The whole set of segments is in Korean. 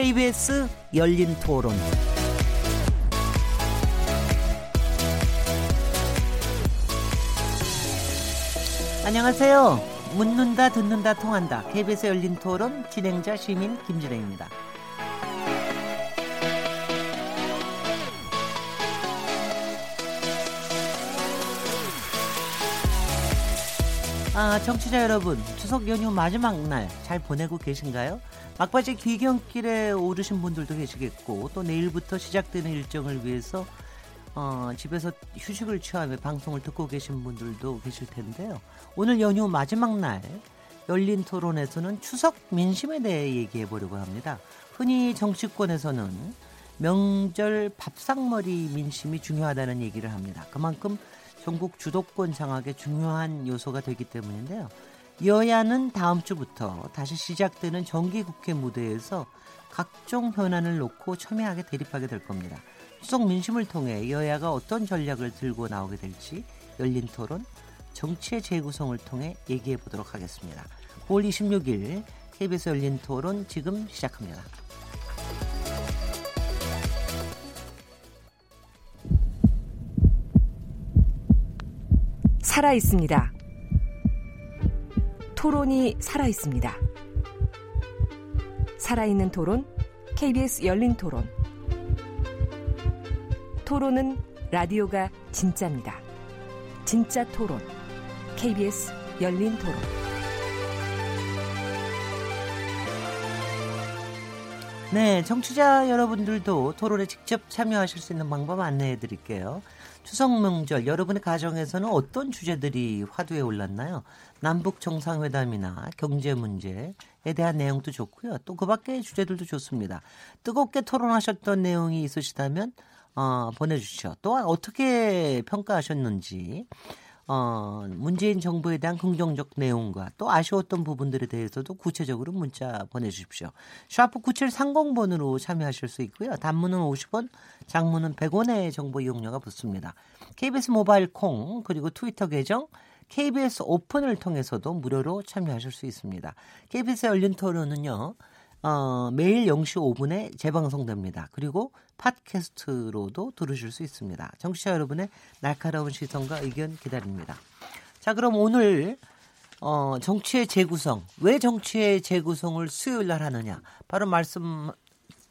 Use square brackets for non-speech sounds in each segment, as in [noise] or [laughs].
KBS 열린 토론. 안녕하세요. 묻는다, 듣는다, 통한다. KBS 열린 토론 진행자 시민 김진혜입니다. 아, 청취자 여러분, 추석 연휴 마지막 날 잘 보내고 계신가요? 막바지 귀경길에 오르신 분들도 계시겠고 또 내일부터 시작되는 일정을 위해서 어, 집에서 휴식을 취하며 방송을 듣고 계신 분들도 계실 텐데요. 오늘 연휴 마지막 날 열린 토론에서는 추석 민심에 대해 얘기해 보려고 합니다. 흔히 정치권에서는 명절 밥상머리 민심이 중요하다는 얘기를 합니다. 그만큼 전국 주도권 장악에 중요한 요소가 되기 때문인데요. 여야는 다음 주부터 다시 시작되는 정기국회 무대에서 각종 현안을 놓고 첨예하게 대립하게 될 겁니다. 추석 민심을 통해 여야가 어떤 전략을 들고 나오게 될지 열린 토론 정치의 재구성을 통해 얘기해 보도록 하겠습니다. 9월 26일 KBS 열린 토론 지금 시작합니다. 살아 있습니다. 토론이 살아 있습니다. 살아있는 토론, KBS 열린 토론. 토론은 라디오가 진짜입니다. 진짜 토론, KBS 열린 토론. 네, 청취자 여러분들도 토론에 직접 참여하실 수 있는 방법 안내해 드릴게요. 추석 명절 여러분의 가정에서는 어떤 주제들이 화두에 올랐나요? 남북 정상회담이나 경제 문제에 대한 내용도 좋고요. 또 그 밖의 주제들도 좋습니다. 뜨겁게 토론하셨던 내용이 있으시다면 어, 보내주시죠. 또한 어떻게 평가하셨는지 어, 문재인 정부에 대한 긍정적 내용과 또 아쉬웠던 부분들에 대해서도 구체적으로 문자 보내주십시오. 샤프 9730번으로 참여하실 수 있고요. 단문은 50원, 장문은 100원의 정보 이용료가 붙습니다. KBS 모바일 콩 그리고 트위터 계정 KBS 오픈을 통해서도 무료로 참여하실 수 있습니다. KBS 열린 토론은요. 어, 매일 0시 5분에 재방송됩니다. 그리고 팟캐스트로도 들으실 수 있습니다. 청취자 여러분의 날카로운 시선과 의견 기다립니다. 자, 그럼 오늘 어, 정치의 재구성. 왜 정치의 재구성을 수요일 날 하느냐? 바로 말씀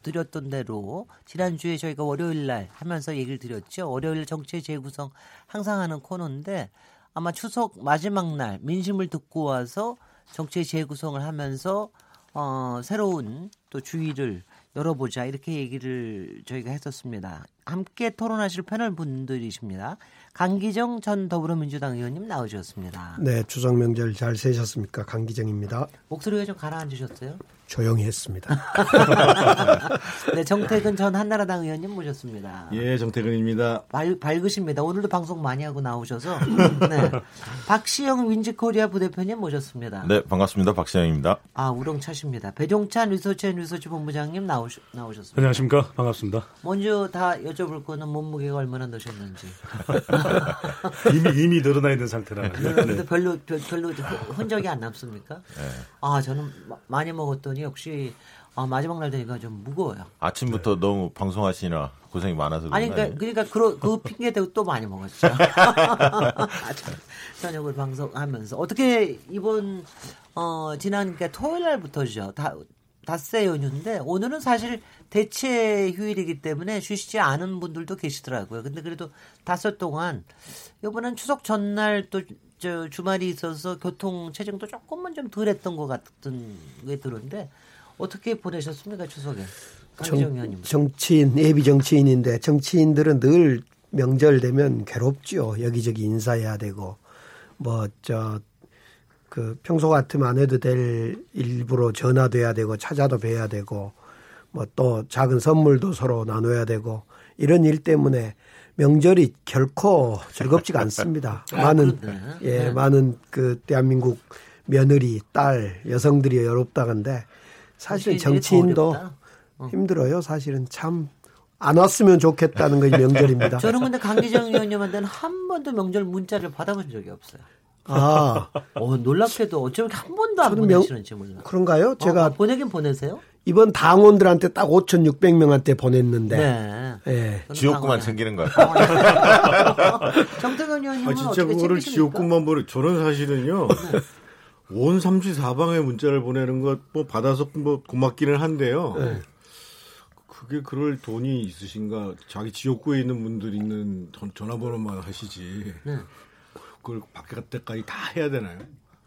드렸던 대로 지난주에 저희가 월요일 날 하면서 얘기를 드렸죠. 월요일 정치의 재구성 항상 하는 코너인데 아마 추석 마지막 날 민심을 듣고 와서 정치의 재구성을 하면서 어, 새로운 또 주의를 열어보자 이렇게 얘기를 저희가 했었습니다. 함께 토론하실 패널 분들이십니다. 강기정 전 더불어민주당 의원님 나오셨습니다. 네, 추석 명절 잘 세셨습니까? 강기정입니다. 목소리가 좀 가라앉으셨어요? 조용히 했습니다. [laughs] 네, 정태근 전 한나라당 의원님 모셨습니다. 예, 정태근입니다. 밝, 밝으십니다. 오늘도 방송 많이 하고 나오셔서. 네. 박시영 윈지코리아 부대표님 모셨습니다. 네, 반갑습니다. 박시영입니다. 아, 우렁차십니다. 배종찬 리서치 앤 리서치 본부장님 나오셨, 나오셨습니다. 안녕하십니까. 반갑습니다. 먼저 다 여쭤볼 거는 몸무게가 얼마나 느셨는지. [laughs] [laughs] 이미, 이미 늘어나 있는 상태라. 그런데 네. 별로, 별로 흔적이 안 남습니까? 네. 아, 저는 많이 먹었더니 역시 아, 마지막 날 되니까 좀 무거워요. 아침부터 네. 너무 방송하시느라 고생이 많아서 아니 그러니까 그러니까 그, 그 핑계 대고 또 많이 먹었죠. [laughs] [laughs] 저녁을 방송하면서 어떻게 이번 어 지난 그 토요일 날부터죠. 다 닷새 연휴인데 오늘은 사실 대체 휴일이기 때문에 쉬시지 않은 분들도 계시더라고요. 근데 그래도 닷새 동안 이번엔 추석 전날 또 저 주말이 있어서 교통 체증도 조금만 좀 덜했던 것 같은 게 들었는데 어떻게 보내셨습니까 추석에? 정, 정치인 예비 정치인인데 정치인들은 늘 명절 되면 괴롭죠. 여기저기 인사해야 되고 뭐 저 그 평소 같으면 안 해도 될 일부러 전화돼야 되고 찾아도 뵈야 되고 뭐 또 작은 선물도 서로 나눠야 되고 이런 일 때문에 명절이 결코 즐겁지가 않습니다. [laughs] 아, 많은 예 네. 많은 그 대한민국 며느리 딸 여성들이 어렵다건데 사실은 정치인도 어. 힘들어요. 사실은 참. 안 왔으면 좋겠다는 것이 명절입니다. [laughs] 저는 근데 강기정 의원님한테는 한 번도 명절 문자를 받아본 적이 없어요. 아, 어, 놀랍게도 어쩌면 한 번도 안 보내시는지 몰라. 그런가요? 제가 어, 보내긴 보내세요? 이번 당원들한테 딱 5,600명한테 보냈는데 네. 예. 당황해. 챙기는 거야. 정태근 의원님은 아, 진짜 그거를? 지역구만 보내. 저는 사실은요. 온 삼시 사방에 문자를 보내는 것 뭐 받아서 뭐 고맙기는 한데요. 그게 그럴 돈이 있으신가? 자기 지역구에 있는 분들 있는 전, 전화번호만 하시지. 네. 그걸 밖에 때까지 다 해야 되나요?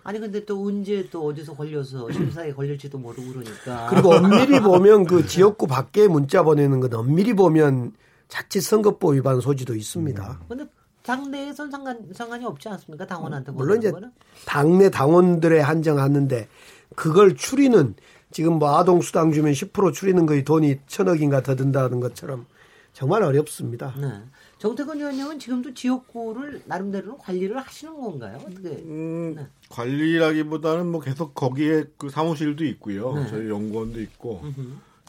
아니 근데 또 언제 또 어디서 걸려서 [clears throat] 심사에 걸릴지도 모르고 그러니까. 그리고 엄밀히 보면 그 지역구 밖에 문자 보내는 건 엄밀히 보면 자칫 선거법 위반 소지도 있습니다. 근데 당내에선 상관 상관이 없지 않습니까? 당원한테 물론 보내는 이제 거는. 당내 당원들의 한정하는데 그걸 추리는 지금 뭐 아동 수당 주면 10% 추리는 거의 돈이 천억인가 더 든다는 것처럼 정말 어렵습니다. 네. 정태근 의원님은 지금도 지역구를 나름대로 관리를 하시는 건가요? 어떻게? 음, 네. 관리라기보다는 뭐 계속 거기에 그 사무실도 있고요. 네. 저희 연구원도 있고,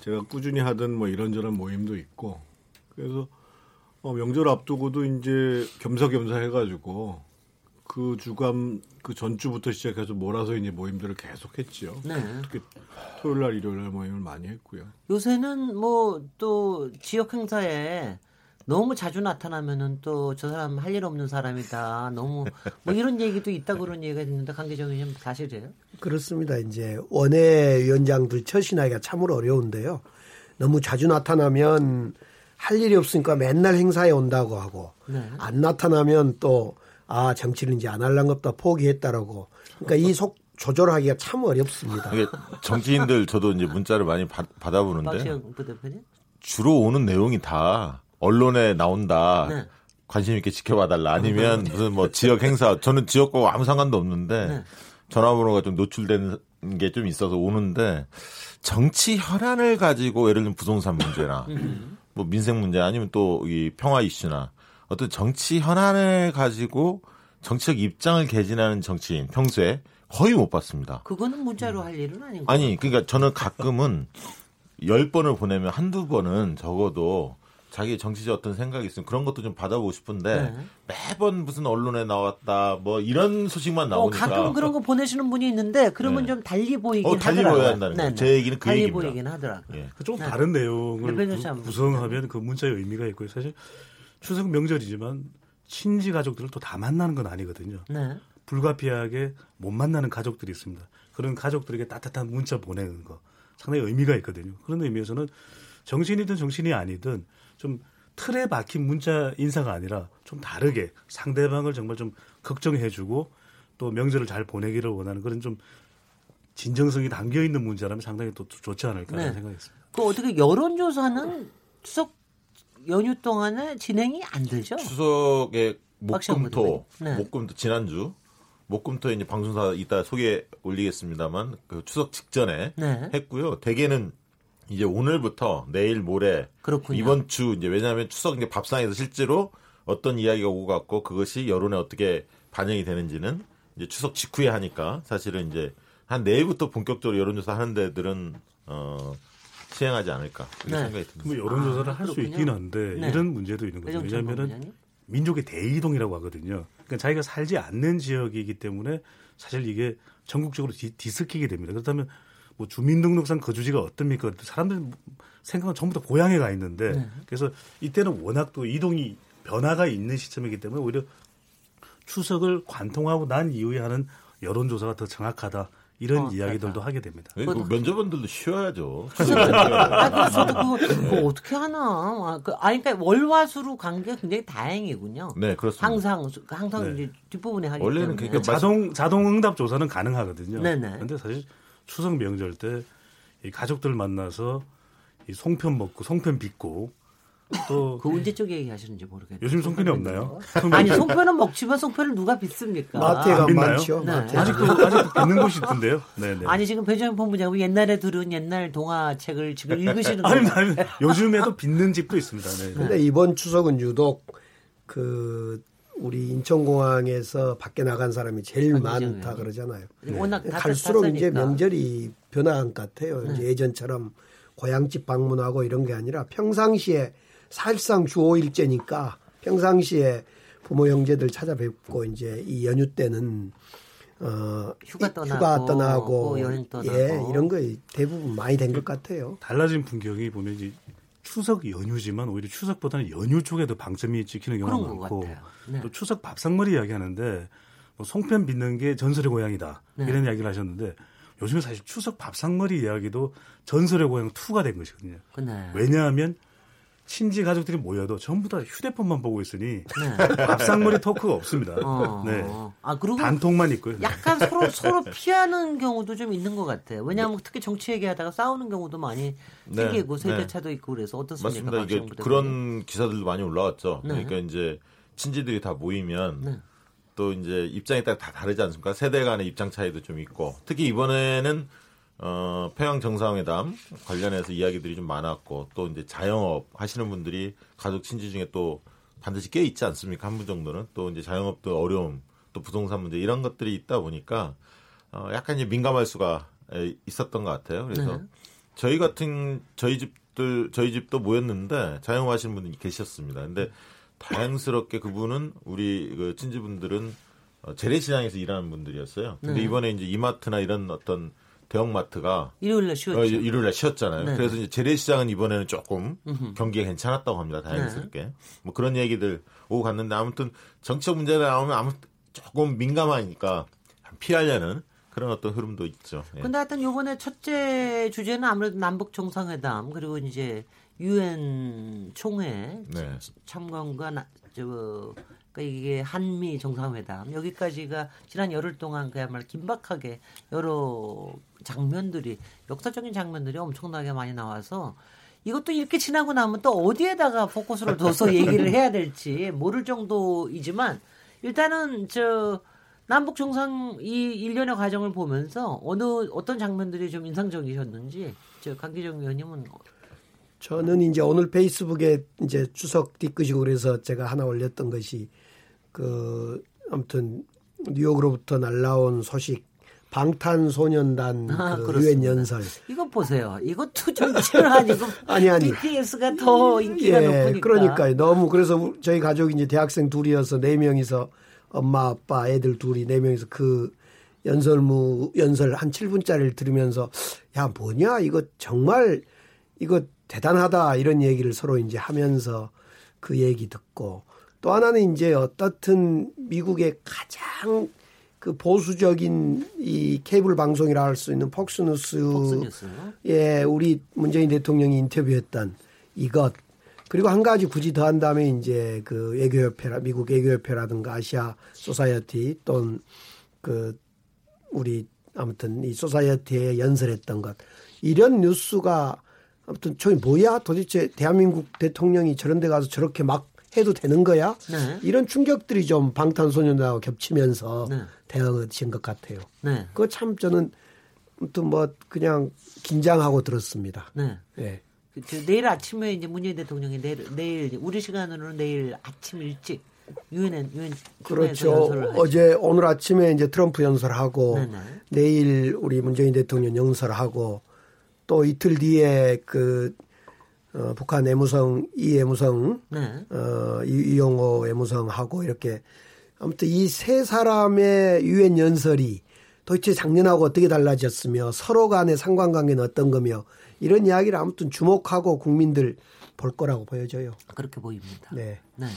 제가 꾸준히 하던 뭐 이런저런 모임도 있고, 그래서 어, 명절 앞두고도 이제 겸사겸사 해가지고 그 주간 그 전주부터 시작해서 몰아서 이제 모임들을 계속 했죠. 네. 특히 토요일 날, 일요일 날 모임을 많이 했고요. 요새는 뭐 또 지역 행사에 너무 자주 나타나면은 또 저 사람 할 일 없는 사람이다. 너무 뭐 이런 얘기도 있다 그런 얘기가 있는데 강기정 의원님 사실이에요? 그렇습니다. 이제 원외위원장들 처신하기가 참으로 어려운데요. 너무 자주 나타나면 할 일이 없으니까 맨날 행사에 온다고 하고 네. 안 나타나면 또 아 정치를 이제 안 할랑겁다 포기했다라고. 그러니까 이속 조절하기가 참 어렵습니다. 정치인들 저도 이제 문자를 많이 받, 받아보는데? 주로 오는 내용이 다 언론에 나온다. 네. 관심 있게 지켜봐달라. 아니면 무슨 뭐 지역 행사. 저는 지역과 아무 상관도 없는데 네. 전화번호가 좀 노출되는 게 좀 있어서 오는데 정치 혈안을 가지고 예를 들면 부동산 문제나 [laughs] 뭐 민생 문제 아니면 또 이 평화 이슈나 어떤 정치 현안을 가지고 정치적 입장을 개진하는 정치인 평소에 거의 못 봤습니다. 그거는 문자로 할 일은 아닌 거예요. 아니, 그러니까 저는 가끔은 열 번을 보내면 한두 번은 적어도 자기 정치적 어떤 생각이 있으면 그런 것도 좀 받아보고 싶은데 네. 매번 무슨 언론에 나왔다 뭐 이런 소식만 어, 나오니까 가끔 그런 거 보내시는 분이 있는데 그러면 네. 좀 달리 보이긴 어, 달리 하더라고요. 보여야 한다는 거예요. 제 얘기는 그 달리 얘기입니다. 보이긴 하더라고요. 예. 좀 네. 다른 내용을 구- 한번 구성하면 그 문자의 의미가 있고요. 사실 추석 명절이지만 친지 가족들을 또 다 만나는 건 아니거든요. 네. 불가피하게 못 만나는 가족들이 있습니다. 그런 가족들에게 따뜻한 문자 보내는 거 상당히 의미가 있거든요. 그런 의미에서는 정신이든 정신이 아니든 좀 틀에 박힌 문자 인사가 아니라 좀 다르게 상대방을 정말 좀 걱정해주고 또 명절을 잘 보내기를 원하는 그런 좀 진정성이 담겨 있는 문자라면 상당히 또 좋지 않을까 네. 생각했습니다. 그 어떻게 여론조사는 추석 연휴 동안에 진행이 안 되죠? 추석에 목금토. 네. 목금토 지난주 목금토에 이제 방송사 이따 소개 올리겠습니다만 그 추석 직전에 네. 했고요. 대개는 이제 오늘부터 내일 모레 그렇군요. 이번 주 이제 왜냐하면 추석 이제 밥상에서 실제로 어떤 이야기가 오고 갔고 그것이 여론에 어떻게 반영이 되는지는 이제 추석 직후에 하니까 사실은 이제 한 내일부터 본격적으로 여론조사 하는 데들은 어 시행하지 않을까 네. 생각이 듭니다. 뭐 여론조사를 아, 할수 그렇군요. 있긴 한데 네. 이런 문제도 있는 거죠. 왜냐하면은? 민족의 대이동이라고 하거든요. 그러니까 자기가 살지 않는 지역이기 때문에 사실 이게 전국적으로 디, 디스키게 됩니다. 그렇다면 뭐 주민등록상 거주지가 어떻습니까? 사람들 생각은 전부 다 고향에 가 있는데 네. 그래서 이때는 워낙 또 이동이 변화가 있는 시점이기 때문에 오히려 추석을 관통하고 난 이후에 하는 여론조사가 더 정확하다 이런 어, 이야기들도 그러니까. 하게 됩니다. 그 면접원들도 쉬어야죠. [laughs] 아, 그래서 저도 그거, 그거 어떻게 하나. 아, 그, 아니, 그러니까 월화수로 간 게 굉장히 다행이군요. 네, 그렇습니다. 항상, 항상 네. 이제 뒷부분에 하기 원래는 때문에. 그러니까 자동 자동 응답 조사는 가능하거든요. 네네. 그런데 사실 추석 명절 때 이 가족들 만나서 이 송편 먹고 송편 빚고 또 [laughs] 그 언제 쪽 얘기하시는지 모르겠네요. 요즘 송편이 없나요? 아니, 송편은 먹지만 송편을 누가 빚습니까? 마트에 가면 빚나요? 많죠. 네. 마트에 아직도 아직도 빚는 곳이 있던데요. 네네. 아니, 지금 배정현 본부장은 옛날에 들은 옛날 동화책을 지금 읽으시는 아니, 거예요. 아니, 요즘에도 빚는 집도 있습니다. 네. 근데 이번 추석은 유독 그 우리 인천공항에서 밖에 나간 사람이 제일 아니죠, 많다 네. 그러잖아요. 워낙 다 갈수록 이제. 명절이 변화한 것 같아요. 네. 이제 예전처럼 고향집 방문하고 이런 게 아니라 평상시에 사실상 주 5일째니까 평상시에 부모 형제들 찾아뵙고 이제 이 연휴 때는 어 휴가 떠나고, 휴가 떠나고 여행 떠나고 예 이런 거 대부분 많이 된 것 같아요. 달라진 풍경이 보면 이제 추석 연휴지만 오히려 추석보다는 연휴 쪽에 더 방점이 찍히는 경우가 많고. 네. 또 추석 밥상머리 이야기하는데 뭐 송편 빚는 게 전설의 고향이다 네. 이런 이야기를 하셨는데 요즘에 사실 추석 밥상머리 이야기도 전설의 고향 2가 된 것이거든요. 네. 왜냐하면 친지 가족들이 모여도 전부 다 휴대폰만 보고 있으니 네. [laughs] 밥상머리 토크가 없습니다. 어. 네. 아 그리고 단톡만 있고요. 약간 서로 [laughs] 서로 피하는 경우도 좀 있는 것 같아요. 왜냐하면 특히 정치 얘기하다가 싸우는 경우도 많이 네, 생기고 네. 세대차도 있고 그래서 어떻습니까? 맞습니다. 이게? 그런 기사들도 많이 올라왔죠. 네. 그러니까 이제 친지들이 다 모이면 네. 또 이제 입장에 따라 다 다르지 않습니까? 세대 간의 입장 차이도 좀 있고 특히 이번에는 어, 평양 정상회담 관련해서 이야기들이 좀 많았고 또 이제 자영업 하시는 분들이 가족 친지 중에 또 반드시 꽤 있지 않습니까? 한 분 정도는 또 이제 자영업도 어려움 또 부동산 문제 이런 것들이 있다 보니까 어, 약간 이제 민감할 수가 에, 있었던 것 같아요. 그래서 네. 저희 같은 저희 집들 저희 집도 모였는데 자영업 하시는 분이 계셨습니다. 근데 다행스럽게 그분은 우리 그 친지분들은 어, 재래시장에서 일하는 분들이었어요. 근데 네. 이번에 이제 이마트나 이런 어떤 대형마트가 일요일날 쉬었죠. 어, 일요일 날 쉬었잖아요. 네. 그래서 이제 재래시장은 이번에는 조금 경기가 괜찮았다고 합니다. 다행스럽게. 네. 뭐 그런 얘기들 오고 갔는데 아무튼 정치적 문제가 나오면 아무 조금 민감하니까 피하려는 그런 어떤 흐름도 있죠. 예. 근데 하여튼 요번에 첫째 주제는 아무래도 남북 정상회담 그리고 이제 유엔 총회 네. 참관과 나, 저 그러니까 이게 한미 정상회담. 여기까지가 지난 열흘 동안 그야말로 긴박하게 여러 장면들이 역사적인 장면들이 엄청나게 많이 나와서 이것도 이렇게 지나고 나면 또 어디에다가 포커스를 둬서 [laughs] 얘기를 해야 될지 모를 정도이지만 일단은 저 남북 정상 이 일련의 과정을 보면서 어느 어떤 장면들이 좀 인상적이셨는지 저 강기정 의원님은 저는 이제 오늘 페이스북에 이제 추석 뒤끝이고 그래서 제가 하나 올렸던 것이 그 아무튼 뉴욕으로부터 날라온 소식 방탄소년단 아, 그. 유엔 연설 이거 보세요. 이것도 정치를 아니고 [laughs] 아니, 아니. BTS가 더 인기가 높으니까. 그러니까요. 너무 그래서 우- 저희 가족이 이제 대학생 둘이어서 네 명이서 엄마 아빠 애들 둘이 네 명이서 그 연설무 연설 한 7분짜리를 들으면서 야 뭐냐 이거 정말 이거 대단하다 이런 얘기를 서로 이제 하면서 그 얘기 듣고 또 하나는 이제 어떻든 미국의 가장 그 보수적인 이 케이블 방송이라 할 수 있는 폭스뉴스 폭스뉴스. 예, 우리 문재인 대통령이 인터뷰했던 이것. 그리고 한 가지 굳이 더 한다면 이제 그 외교협회라 미국 외교협회라든가 아시아 소사이어티 또는 그 우리 아무튼 이 소사이어티에 연설했던 것. 이런 뉴스가 아무튼 저기 뭐야? 도대체 대한민국 대통령이 저런 데 가서 저렇게 막 해도 되는 거야? 네. 이런 충격들이 좀 방탄소년단하고 겹치면서 네. 대응하신 것 같아요. 네. 그거 참 저는 아무튼 뭐 그냥 긴장하고 들었습니다. 네. 예. 그, 저 내일 아침에 이제 문재인 대통령이 내일, 내일 우리 시간으로는 내일 아침 일찍 유엔에 유엔 그렇죠. 연설을 하죠. 어제 오늘 아침에 이제 트럼프 연설하고 네네. 내일 우리 문재인 대통령 연설하고 또 이틀 뒤에 그 어, 북한 외무성 이 외무성 네. 어, 이- 이용호 외무성하고 이렇게 아무튼 이 세 사람의 유엔 연설이 도대체 작년하고 어떻게 달라졌으며 서로 간의 상관관계는 어떤 거며 이런 이야기를 아무튼 주목하고 국민들 볼 거라고 보여져요. 그렇게 보입니다. 네. 네.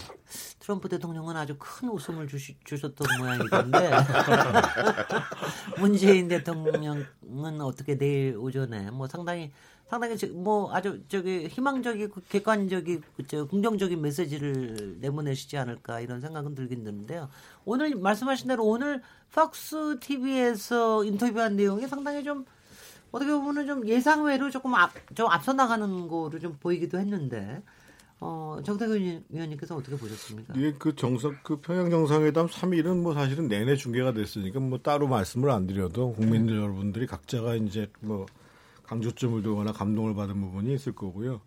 트럼프 대통령은 아주 큰 웃음을 주시, 주셨던 모양이던데 [laughs] 문재인 대통령은 어떻게 내일 오전에 뭐 상당히 상당히 저- 뭐 아주 저기 희망적이고 객관적이고 저 긍정적인 메시지를 내보내시지 않을까 이런 생각은 들긴 드는데요. 오늘 말씀하신 대로 오늘 폭스 TV에서 인터뷰한 내용이 상당히 좀 어떻게 보면은 좀 예상외로 조금 앞, 좀 앞서 나가는 거로 좀 보이기도 했는데, 어, 정태근 위원님께서 어떻게 보셨습니까? 이게 그 정상 그 평양 정상회담 3일은 뭐 사실은 내내 중계가 됐으니까 뭐 따로 말씀을 안 드려도 국민들 여러분들이 각자가 이제 뭐 강조점을 두거나 감동을 받은 부분이 있을 거고요.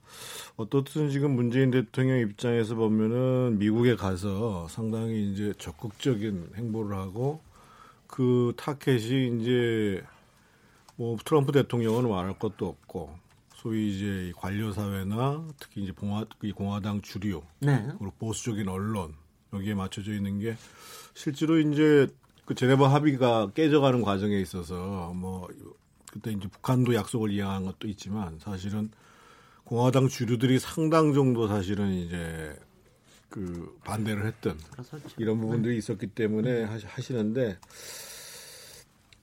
어떻든 지금 문재인 대통령 입장에서 보면은 미국에 가서 상당히 이제 적극적인 행보를 하고 그 타켓이 이제 뭐 트럼프 대통령은 말할 것도 없고 소위 이제 이 관료 사회나 특히 이제 공화 이 공화당 주류 네. 그리고 보수적인 언론 여기에 맞춰져 있는 게 실제로 이제 그 제네바 합의가 깨져가는 과정에 있어서 뭐 그때 이제 북한도 약속을 이행한 것도 있지만 사실은 공화당 주류들이 상당 정도 사실은 이제 그 반대를 했던 그렇죠. 이런 부분들이 있었기 때문에 하시는데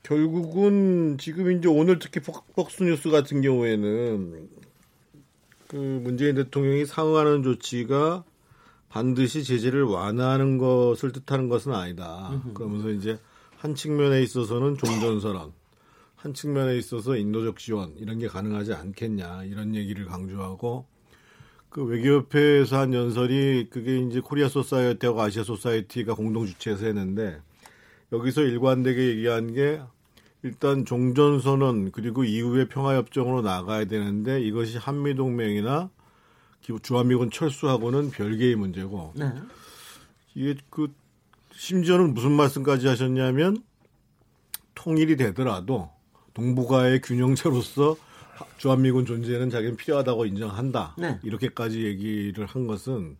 결국은 지금 이제 오늘 특히 폭스 뉴스 같은 경우에는 그 문재인 대통령이 상응하는 조치가 반드시 제재를 완화하는 것을 뜻하는 것은 아니다. 그러면서 이제 한 측면에 있어서는 종전선언, 한 측면에 있어서 인도적 지원 이런 게 가능하지 않겠냐 이런 얘기를 강조하고 그 외교협회에서 한 연설이 그게 이제 코리아 소사이어티하고 아시아 소사이어티가 공동 주최해서 했는데 여기서 일관되게 얘기한 게 일단 종전선언 그리고 이후에 평화협정으로 나가야 되는데 이것이 한미동맹이나 주한미군 철수하고는 별개의 문제고 네. 이게 그 심지어는 무슨 말씀까지 하셨냐면 통일이 되더라도 동북아의 균형체로서 주한미군 존재는 자기는 필요하다고 인정한다. 네. 이렇게까지 얘기를 한 것은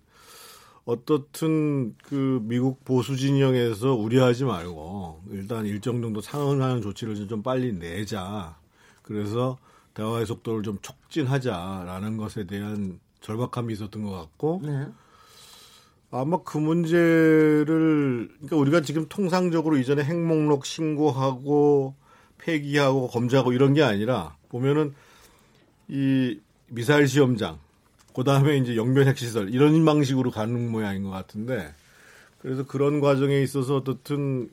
어떻든 그 미국 보수 진영에서 우려하지 말고 일단 일정 정도 상응하는 조치를 좀 빨리 내자. 그래서 대화의 속도를 좀 촉진하자라는 것에 대한 절박함이 있었던 것 같고 네. 아마 그 문제를 그러니까 우리가 지금 통상적으로 이전에 핵목록 신고하고 폐기하고 검사하고 이런 게 아니라 보면은 이 미사일 시험장 그 다음에 이제 영변 핵시설 이런 방식으로 가는 모양인 것 같은데 그래서 그런 과정에 있어서 어떻든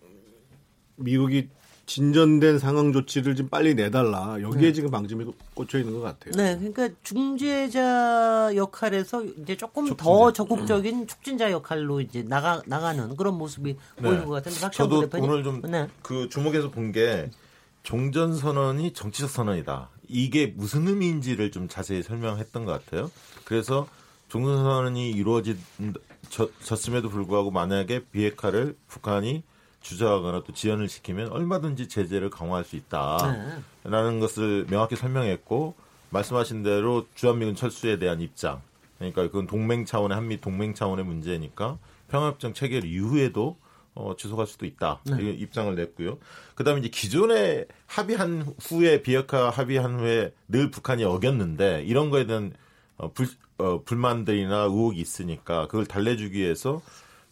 미국이 진전된 상황 조치를 좀 빨리 내달라 여기에 네. 지금 방점이 꽂혀 있는 것 같아요. 네, 그러니까 중재자 역할에서 이제 조금 더 적극적인 촉진자 역할로 이제 나가 나가는 그런 모습이 보이는 것 같은데 저도 대표님. 오늘 좀 네. 그 주목해서 본 게 종전 선언이 정치적 선언이다. 이게 무슨 의미인지를 좀 자세히 설명했던 것 같아요. 그래서 종전 선언이 이루어졌음에도 불구하고 만약에 비핵화를 북한이 주저하거나 또 지연을 시키면 얼마든지 제재를 강화할 수 있다라는 네. 것을 명확히 설명했고 말씀하신 대로 주한미군 철수에 대한 입장 그러니까 그건 동맹 차원의 한미 동맹 차원의 문제니까 평화협정 체결 이후에도 어, 지속할 수도 있다. 네. 이 입장을 냈고요. 그다음에 이제 기존에 합의한 후에 비핵화 합의한 후에 늘 북한이 어겼는데 이런 거에 대한 어, 불, 어, 불만들이나 의혹이 있으니까 그걸 달래주기 위해서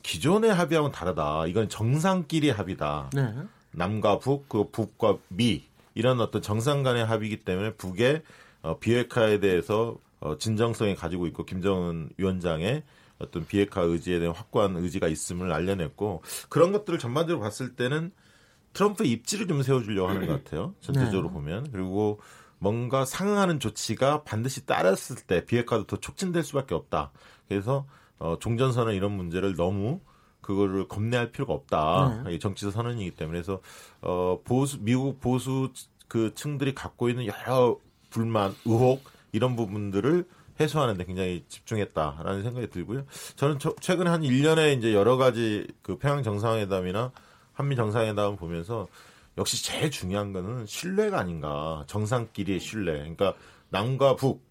기존의 합의하고는 다르다. 이건 정상끼리 합의다. 네. 남과 북, 그 북과 미 이런 어떤 정상 간의 합의이기 때문에 북의 어, 비핵화에 대해서 어, 진정성이 가지고 있고 김정은 위원장의 어떤 비핵화 의지에 대한 확고한 의지가 있음을 알려냈고 그런 것들을 전반적으로 봤을 때는 트럼프 입지를 좀 세워주려고 하는 것 같아요. 전체적으로 네. 보면 그리고 뭔가 상응하는 조치가 반드시 따랐을 때 비핵화도 더 촉진될 수밖에 없다. 그래서 어, 종전선언 이런 문제를 너무 그거를 겁내할 필요가 없다. 네. 이 정치적 선언이기 때문에 그래서 어, 보수 미국 보수 그 층들이 갖고 있는 여러 불만, 의혹 이런 부분들을 해소하는데 굉장히 집중했다라는 생각이 들고요. 저는 저- 최근에 한 1년에 이제 여러 가지 그 평양 정상회담이나 한미 정상회담을 보면서 역시 제일 중요한 거는 신뢰가 아닌가. 정상끼리의 신뢰. 그러니까 남과 북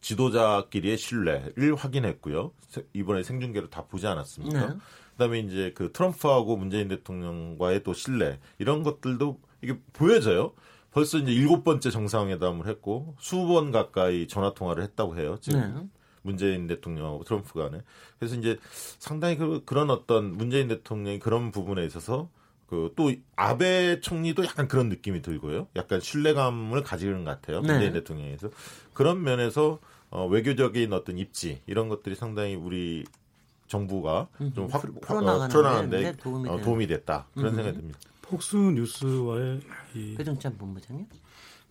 지도자끼리의 신뢰를 확인했고요. 세- 이번에 생중계로 다 보지 않았습니까? 네. 그다음에 이제 그 트럼프하고 문재인 대통령과의 또 신뢰 이런 것들도 이게 보여져요. 벌써 이제 일곱 번째 정상회담을 했고 수번 가까이 전화 통화를 했다고 해요. 지금 네. 문재인 대통령하고 트럼프 간에. 그래서 이제 상당히 그, 그런 어떤 문재인 대통령이 그런 부분에 있어서 그 또 아베 총리도 약간 그런 느낌이 들고요. 약간 신뢰감을 가지는 것 같아요. 네. 문재인 대통령에서 그런 면에서 어, 외교적인 어떤 입지 이런 것들이 상당히 우리 정부가 좀 확, 풀- 어, 풀어나가는데 데 도움이 어. 도움이 됐다 그런 생각이 듭니다. 폭스 뉴스와의 이 배종찬 본부장님.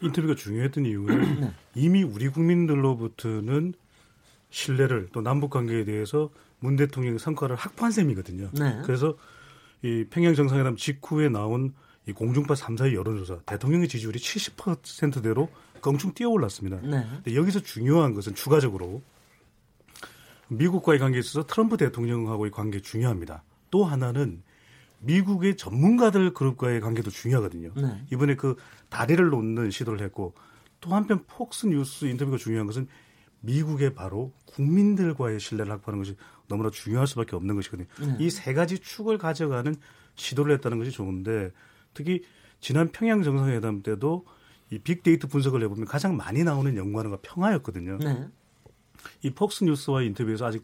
인터뷰가 중요했던 이유는 [clears throat] 이미 우리 국민들로부터는 신뢰를 또 남북 관계에 대해서 문 대통령의 성과를 확보한 셈이거든요. 네. 그래서 이 평양 정상회담 직후에 나온 이 공중파 3사의 여론조사 대통령의 지지율이 70%대로 껑충 뛰어올랐습니다. 네. 근데 여기서 중요한 것은 추가적으로 미국과의 관계에 있어서 트럼프 대통령하고의 관계 중요합니다. 또 하나는 미국의 전문가들 그룹과의 관계도 중요하거든요. 네. 이번에 그 다리를 놓는 시도를 했고 또 한편 폭스 뉴스 인터뷰가 중요한 것은 미국의 바로 국민들과의 신뢰를 확보하는 것이 너무나 중요할 수밖에 없는 것이거든요. 이세 가지 축을 가져가는 시도를 했다는 것이 좋은데 특히 지난 평양 정상회담 때도 이 빅데이터 분석을 해보면 가장 많이 나오는 연관어가 평화였거든요. 네. 이 폭스 뉴스와 인터뷰에서 아직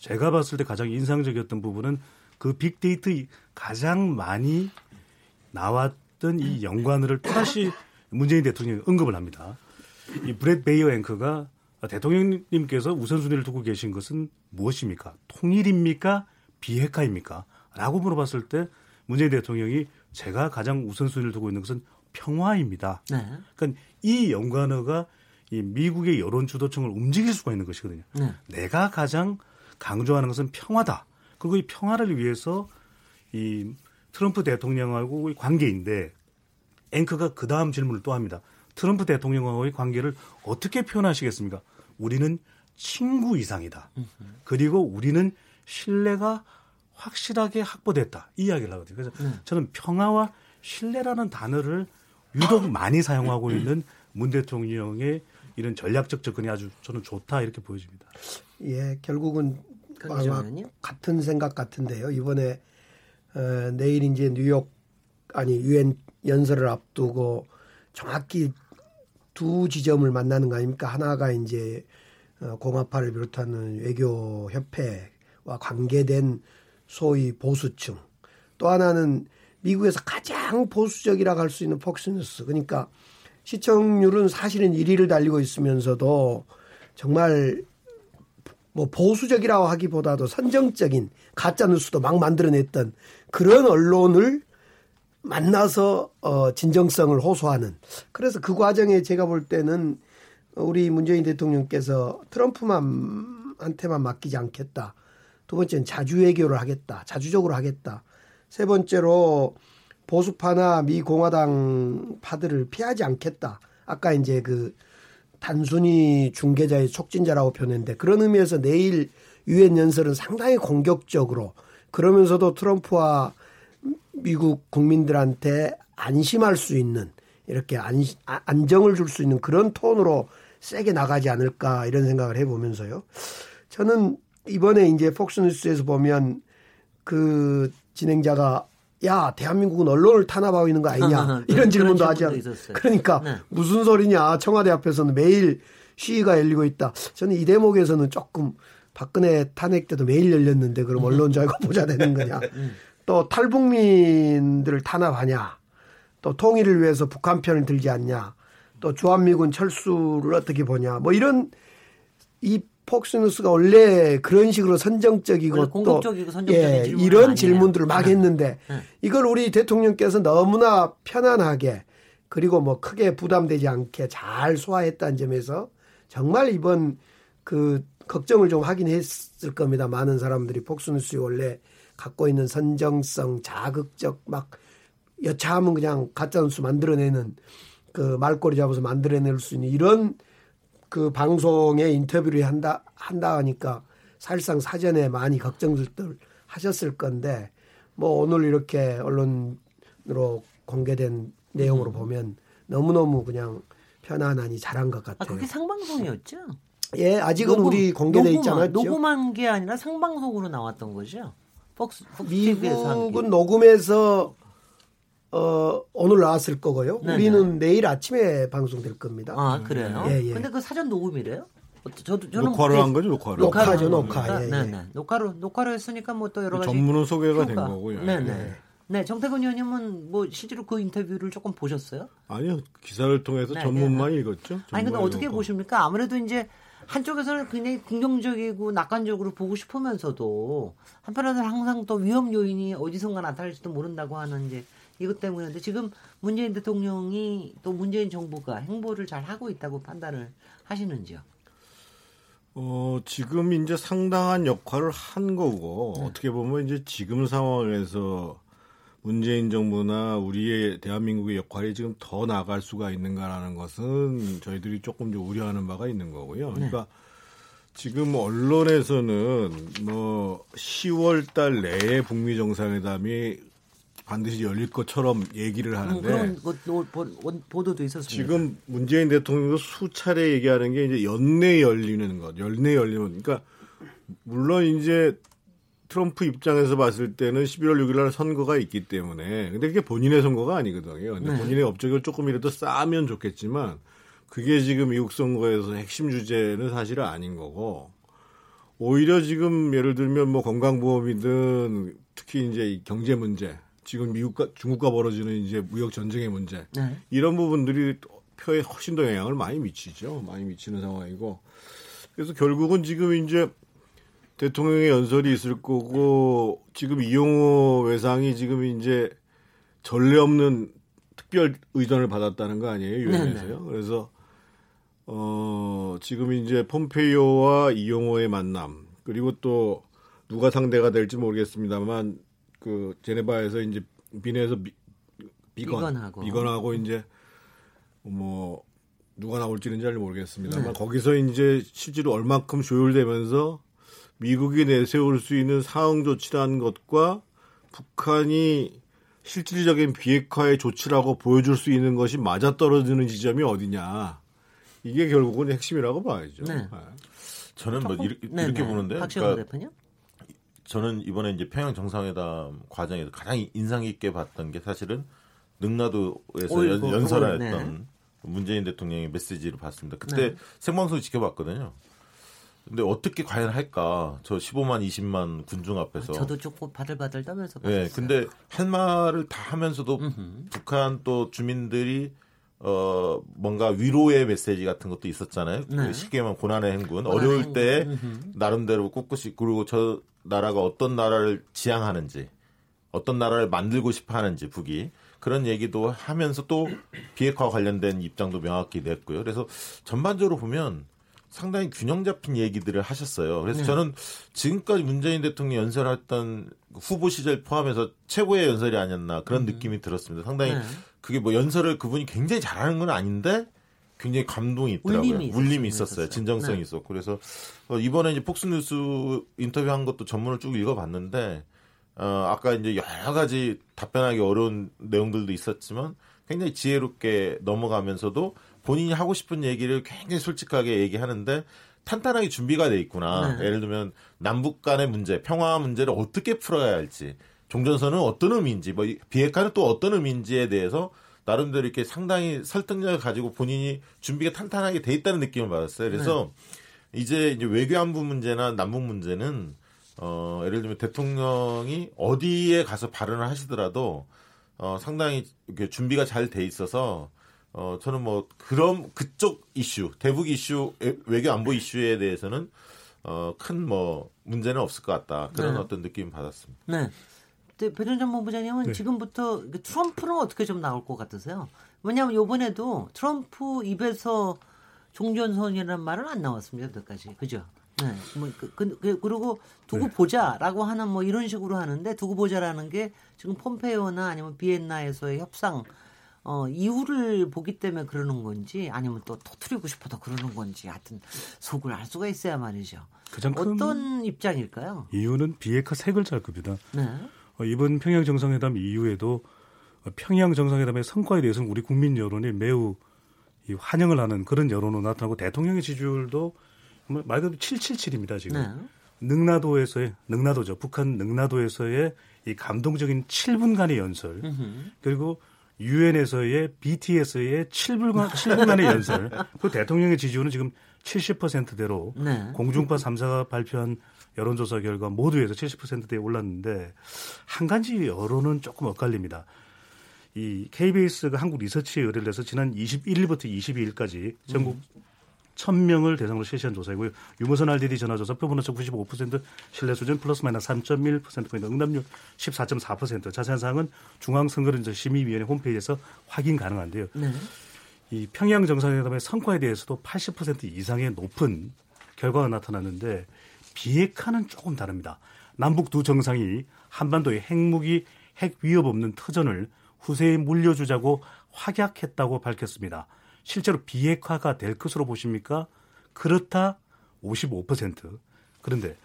제가 봤을 때 가장 인상적이었던 부분은 그 빅데이터 가장 많이 나왔던 이 연관어를 또다시 문재인 대통령이 언급을 합니다. 이 브렛 베이어 앵커가 대통령님께서 우선순위를 두고 계신 것은 무엇입니까? 통일입니까? 비핵화입니까? 라고 물어봤을 때 문재인 대통령이 제가 가장 우선순위를 두고 있는 것은 평화입니다. 네. 그러니까 이 연관어가 이 미국의 여론 주도층을 움직일 수가 있는 것이거든요. 네. 내가 가장 강조하는 것은 평화다. 그리고 이 평화를 위해서 이 트럼프 대통령하고의 관계인데 앵커가 그 다음 질문을 또 합니다. 트럼프 대통령과의 관계를 어떻게 표현하시겠습니까? 우리는 친구 이상이다. 그리고 우리는 신뢰가 확실하게 확보됐다. 이 이야기를 하거든요. 그래서 저는 평화와 신뢰라는 단어를 유독 많이 사용하고 [clears throat] 있는 문 대통령의 이런 전략적 접근이 아주 저는 좋다 이렇게 보여집니다. 예, 결국은 아마? 같은 생각 같은데요. 이번에 어, 내일 이제 뉴욕 아니 유엔 연설을 앞두고 정확히 두 지점을 만나는 거 아닙니까? 하나가 이제 어, 공화파를 비롯하는 외교 협회와 관계된 소위 보수층. 또 하나는 미국에서 가장 보수적이라고 할 수 있는 폭스뉴스. 그러니까 시청률은 사실은 1위를 달리고 있으면서도 정말 뭐 보수적이라고 하기보다도 선정적인 가짜 뉴스도 막 만들어냈던 그런 언론을 만나서 어 진정성을 호소하는 그래서 그 과정에 제가 볼 때는 우리 문재인 대통령께서 트럼프만 한테만 맡기지 않겠다. 두 번째는 자주 외교를 하겠다. 자주적으로 하겠다. 세 번째로 보수파나 미 공화당 파들을 피하지 않겠다. 아까 이제 그 단순히 중개자의 촉진자라고 표현했는데 그런 의미에서 내일 유엔 연설은 상당히 공격적으로 그러면서도 트럼프와 미국 국민들한테 안심할 수 있는 이렇게 안, 안정을 줄 수 있는 그런 톤으로 세게 나가지 않을까 이런 생각을 해보면서요. 저는 이번에 이제 폭스뉴스에서 보면 그 진행자가 야 대한민국은 언론을 탄압하고 있는 거 아니냐 [laughs] 이런 질문도 하지 않. 그러니까 네. 무슨 소리냐 청와대 앞에서는 매일 시위가 열리고 있다. 저는 이 대목에서는 조금 박근혜 탄핵 때도 매일 열렸는데 그럼 언론 자유가 보자 되는 거냐. [laughs] 또 탈북민들을 탄압하냐. 또 통일을 위해서 북한 편을 들지 않냐. 또 주한미군 철수를 어떻게 보냐. 뭐 이런 이 폭스뉴스가 원래 그런 식으로 선정적이고 원래 또 공격적이고 선정적인 예, 질문은 이런 아니에요. 질문들을 막 네. 했는데 네. 이걸 우리 대통령께서 너무나 편안하게 그리고 뭐 크게 부담되지 않게 잘 소화했다는 점에서 정말 이번 그 걱정을 좀 하긴 했을 겁니다. 많은 사람들이 폭스뉴스에 원래 갖고 있는 선정성, 자극적 막 여차하면 그냥 가짜뉴스 만들어내는 그 말꼬리 잡아서 만들어낼 수 있는 이런 그 방송에 인터뷰를 한다 한다 하니까 사실상 사전에 많이 걱정들 하셨을 건데 뭐 오늘 이렇게 언론으로 공개된 내용으로 음. 보면 너무 너무 그냥 편안하니 잘한 것 아, 같아요. 그게 상방송이었죠? 예, 아직은 녹음, 우리 공개돼 않았죠. 녹음한 게 아니라 상방송으로 나왔던 거죠? 폭스, 폭스. 미국은 녹음해서 어 오늘 나왔을 거고요. 네네. 우리는 내일 아침에 방송될 겁니다. 아, 그래요? 예, 예. 근데 그 사전 녹음이래요? 어, 저도 저는 녹화를 그때 한 거죠, 녹화를. 녹화죠, 한 녹화. 거니까. 예, 예. 네 네. 녹화로 녹화로 했으니까 뭐 또 여러 가지 전문은 소개가 된 평가. 거고요. 네네. 예. 네, 정태근 의원님은 뭐 실제로 그 인터뷰를 조금 보셨어요? 아니요, 기사를 통해서 네, 전문만 읽었죠. 아니 근데 어떻게 읽었고. 보십니까? 아무래도 이제 한쪽에서는 굉장히 긍정적이고 낙관적으로 보고 싶으면서도 한편으로는 항상 또 위험 요인이 어디선가 나타날지도 모른다고 하는 이제 이것 때문인데 지금 문재인 대통령이 또 문재인 정부가 행보를 잘 하고 있다고 판단을 하시는지요? 어, 지금 이제 상당한 역할을 한 거고, 네. 어떻게 보면 이제 지금 상황에서 문재인 정부나 우리의 대한민국의 역할이 지금 더 나갈 수가 있는가라는 것은 저희들이 조금 좀 우려하는 바가 있는 거고요. 네. 그러니까 지금 언론에서는 뭐 10월 달 내에 북미 정상회담이 반드시 열릴 것처럼 얘기를 음, 하는데 그런 보- 보도도 있었습니다. 지금 문재인 대통령도 수차례 얘기하는 게 이제 연내 열리는 것, 연내 열리는 것. 그러니까 물론 이제 트럼프 입장에서 봤을 때는 11월 6일 날 선거가 있기 때문에 근데 그게 본인의 선거가 아니거든요. 근데 네. 본인의 업적을 조금이라도 쌓으면 좋겠지만 그게 지금 미국 선거에서 핵심 주제는 사실은 아닌 거고 오히려 지금 예를 들면 뭐 건강보험이든 특히 이제 이 경제 문제 지금 미국과 중국과 벌어지는 이제 무역 전쟁의 문제 네. 이런 부분들이 표에 훨씬 더 영향을 많이 미치죠. 많이 미치는 상황이고. 그래서 결국은 지금 이제 대통령의 연설이 있을 거고 지금 이용호 외상이 지금 이제 전례 없는 특별 의전을 받았다는 거 아니에요 유엔에서요. 그래서 어 지금 이제 폼페이오와 이용호의 만남 그리고 또 누가 상대가 될지 모르겠습니다만 그 제네바에서 이제 빈에서 비, 비건 비건하고. 비건하고 이제 뭐 누가 나올지는 잘 모르겠습니다만 네. 거기서 이제 실제로 얼마큼 조율되면서 미국이 내세울 수 있는 사응 조치라는 것과 북한이 실질적인 비핵화의 조치라고 보여줄 수 있는 것이 맞아떨어지는 지점이 어디냐. 이게 결국은 핵심이라고 봐야죠. 네. 저는 뭐 이렇게, 네, 이렇게 네. 보는데 박시영 그러니까 대표님? 저는 이번에 이제 평양 정상회담 과정에서 가장 인상 깊게 봤던 게 사실은 능라도에서 어이구, 연, 설을 네. 했던 문재인 대통령의 메시지를 봤습니다. 그때 네. 생방송 지켜봤거든요. 근데 어떻게 과연 할까? 저 15만, 20만 군중 앞에서. 저도 조금 바들바들 떠면서 예, 봤어요. 근데 할 말을 다 하면서도 북한 또 주민들이 어 뭔가 위로의 메시지 같은 것도 있었잖아요. 네. 그 쉽게 말하면 고난의 행군. 고난의 어려울 행군. 때. 나름대로 꿋꿋이 그리고 저 나라가 어떤 나라를 지향하는지 어떤 나라를 만들고 싶어 하는지 북이 그런 얘기도 하면서 또 비핵화 관련된 입장도 명확히 냈고요. 그래서 전반적으로 보면 상당히 균형 잡힌 얘기들을 하셨어요. 그래서 네. 저는 지금까지 문재인 대통령이 연설했던 후보 시절 포함해서 최고의 연설이 아니었나 그런 느낌이 들었습니다. 상당히 네. 그게 뭐 연설을 그분이 굉장히 잘하는 건 아닌데 굉장히 감동이 있더라고요. 울림이 있었어요. 울림이 있었어요. 진정성이 네. 있었고 그래서 어, 이번에 이제 폭스뉴스 인터뷰한 것도 전문을 쭉 읽어봤는데 어, 아까 이제 여러 가지 답변하기 어려운 내용들도 있었지만 굉장히 지혜롭게 넘어가면서도 본인이 하고 싶은 얘기를 굉장히 솔직하게 얘기하는데 탄탄하게 준비가 돼 있구나. 네. 예를 들면 남북 간의 문제, 평화 문제를 어떻게 풀어야 할지, 종전선은 어떤 의미인지, 뭐 이- 비핵화는 또 어떤 의미인지에 대해서 나름대로 이렇게 상당히 설득력을 가지고 본인이 준비가 탄탄하게 돼 있다는 느낌을 받았어요. 그래서 이제 이제 외교안보 문제나 남북 문제는 어 예를 들면 대통령이 어디에 가서 발언을 하시더라도 어 상당히 이렇게 준비가 잘 돼 있어서 어 저는 뭐 그런 그쪽 이슈 대북 이슈 외- 외교 안보 이슈에 대해서는 어 큰 뭐 문제는 없을 것 같다 그런 네. 어떤 느낌 받았습니다. 네. 근데 배준 전 본부장님은 네. 지금부터 그 트럼프는 어떻게 좀 나올 것 같으세요? 왜냐하면 요번에도 트럼프 입에서 종전선이라는 말은 안 나왔습니다. 여태까지. 그죠? 네. 뭐, 그, 그, 그, 그리고 두고 보자라고 하는 뭐 이런 식으로 하는데 두고 보자라는 게 지금 폼페이오나 아니면 비엔나에서의 협상 어, 이유를 보기 때문에 그러는 건지 아니면 또 터트리고 싶어서 그러는 건지 하여튼 속을 알 수가 있어야 말이죠. 어떤 입장일까요? 이유는 비핵화 세 글자일 겁니다. 네. 어, 이번 평양 정상회담 이후에도 어, 평양 정상회담의 성과에 대해서는 우리 국민 여론이 매우 이 환영을 하는 그런 여론으로 나타나고 대통령의 지지율도 말 그대로 777입니다 지금. 네. 능라도에서의 능라도죠. 북한 능라도에서의 이 감동적인 7분간의 연설 그리고 유엔에서의 BTS의 7분간 7분간의 연설. 그 대통령의 지지율은 지금 70%대로 네. 공중파 3사가 발표한 여론조사 결과 모두에서 70%대에 올랐는데 한 가지 여론은 조금 엇갈립니다. 이 KBS가 한국 리서치에 의뢰를 해서 지난 21일부터 22일까지 전국 1000명을 대상으로 실시한 조사이고요. 유무선 RDD 전화조사 표본오차 95% 신뢰 수준 플러스 마이너스 3.1%포인트 응답률 14.4% 자세한 사항은 중앙선거인심의위원회 홈페이지에서 확인 가능한데요. 네. 이 평양 정상회담의 성과에 대해서도 80% 이상의 높은 결과가 나타났는데 비핵화는 조금 다릅니다. 남북 두 정상이 한반도의 핵무기, 핵 위협 없는 터전을 후세에 물려주자고 확약했다고 밝혔습니다. 실제로 비핵화가 될 것으로 보십니까? 그렇다 55%. 그런데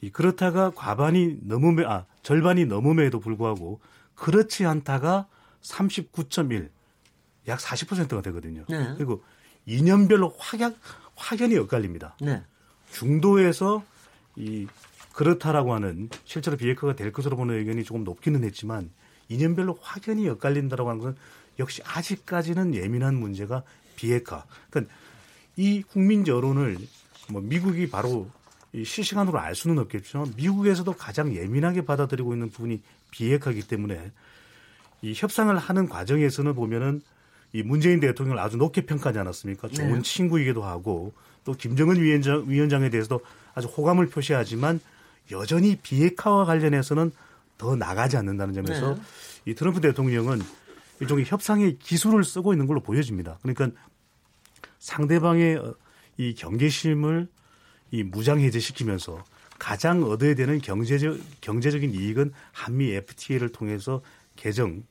이 그렇다가 과반이 넘음에 아 절반이 넘음에도 불구하고 그렇지 않다가 39.1. 약 40%가 되거든요. 네. 그리고 이년별로 확약 확연히 엇갈립니다. 네. 중도에서 이 그렇다라고 하는 실제로 비핵화가 될 것으로 보는 의견이 조금 높기는 했지만 이념별로 확연히 엇갈린다라고 하는 것은 역시 아직까지는 예민한 문제가 비핵화. 그러니까 이 국민 여론을 뭐 미국이 바로 이 실시간으로 알 수는 없겠지만 미국에서도 가장 예민하게 받아들이고 있는 부분이 비핵화이기 때문에 이 협상을 하는 과정에서는 보면은 이 문재인 대통령을 아주 높게 평가하지 않았습니까? 좋은 네. 친구이기도 하고 또 김정은 위원장, 위원장에 대해서도 아주 호감을 표시하지만 여전히 비핵화와 관련해서는 더 나가지 않는다는 점에서 네. 이 트럼프 대통령은 일종의 협상의 기술을 쓰고 있는 걸로 보여집니다. 그러니까 상대방의 어, 이 경계심을 이 무장해제시키면서 가장 얻어야 되는 경제적 경제적인 이익은 한미 FTA를 통해서 개정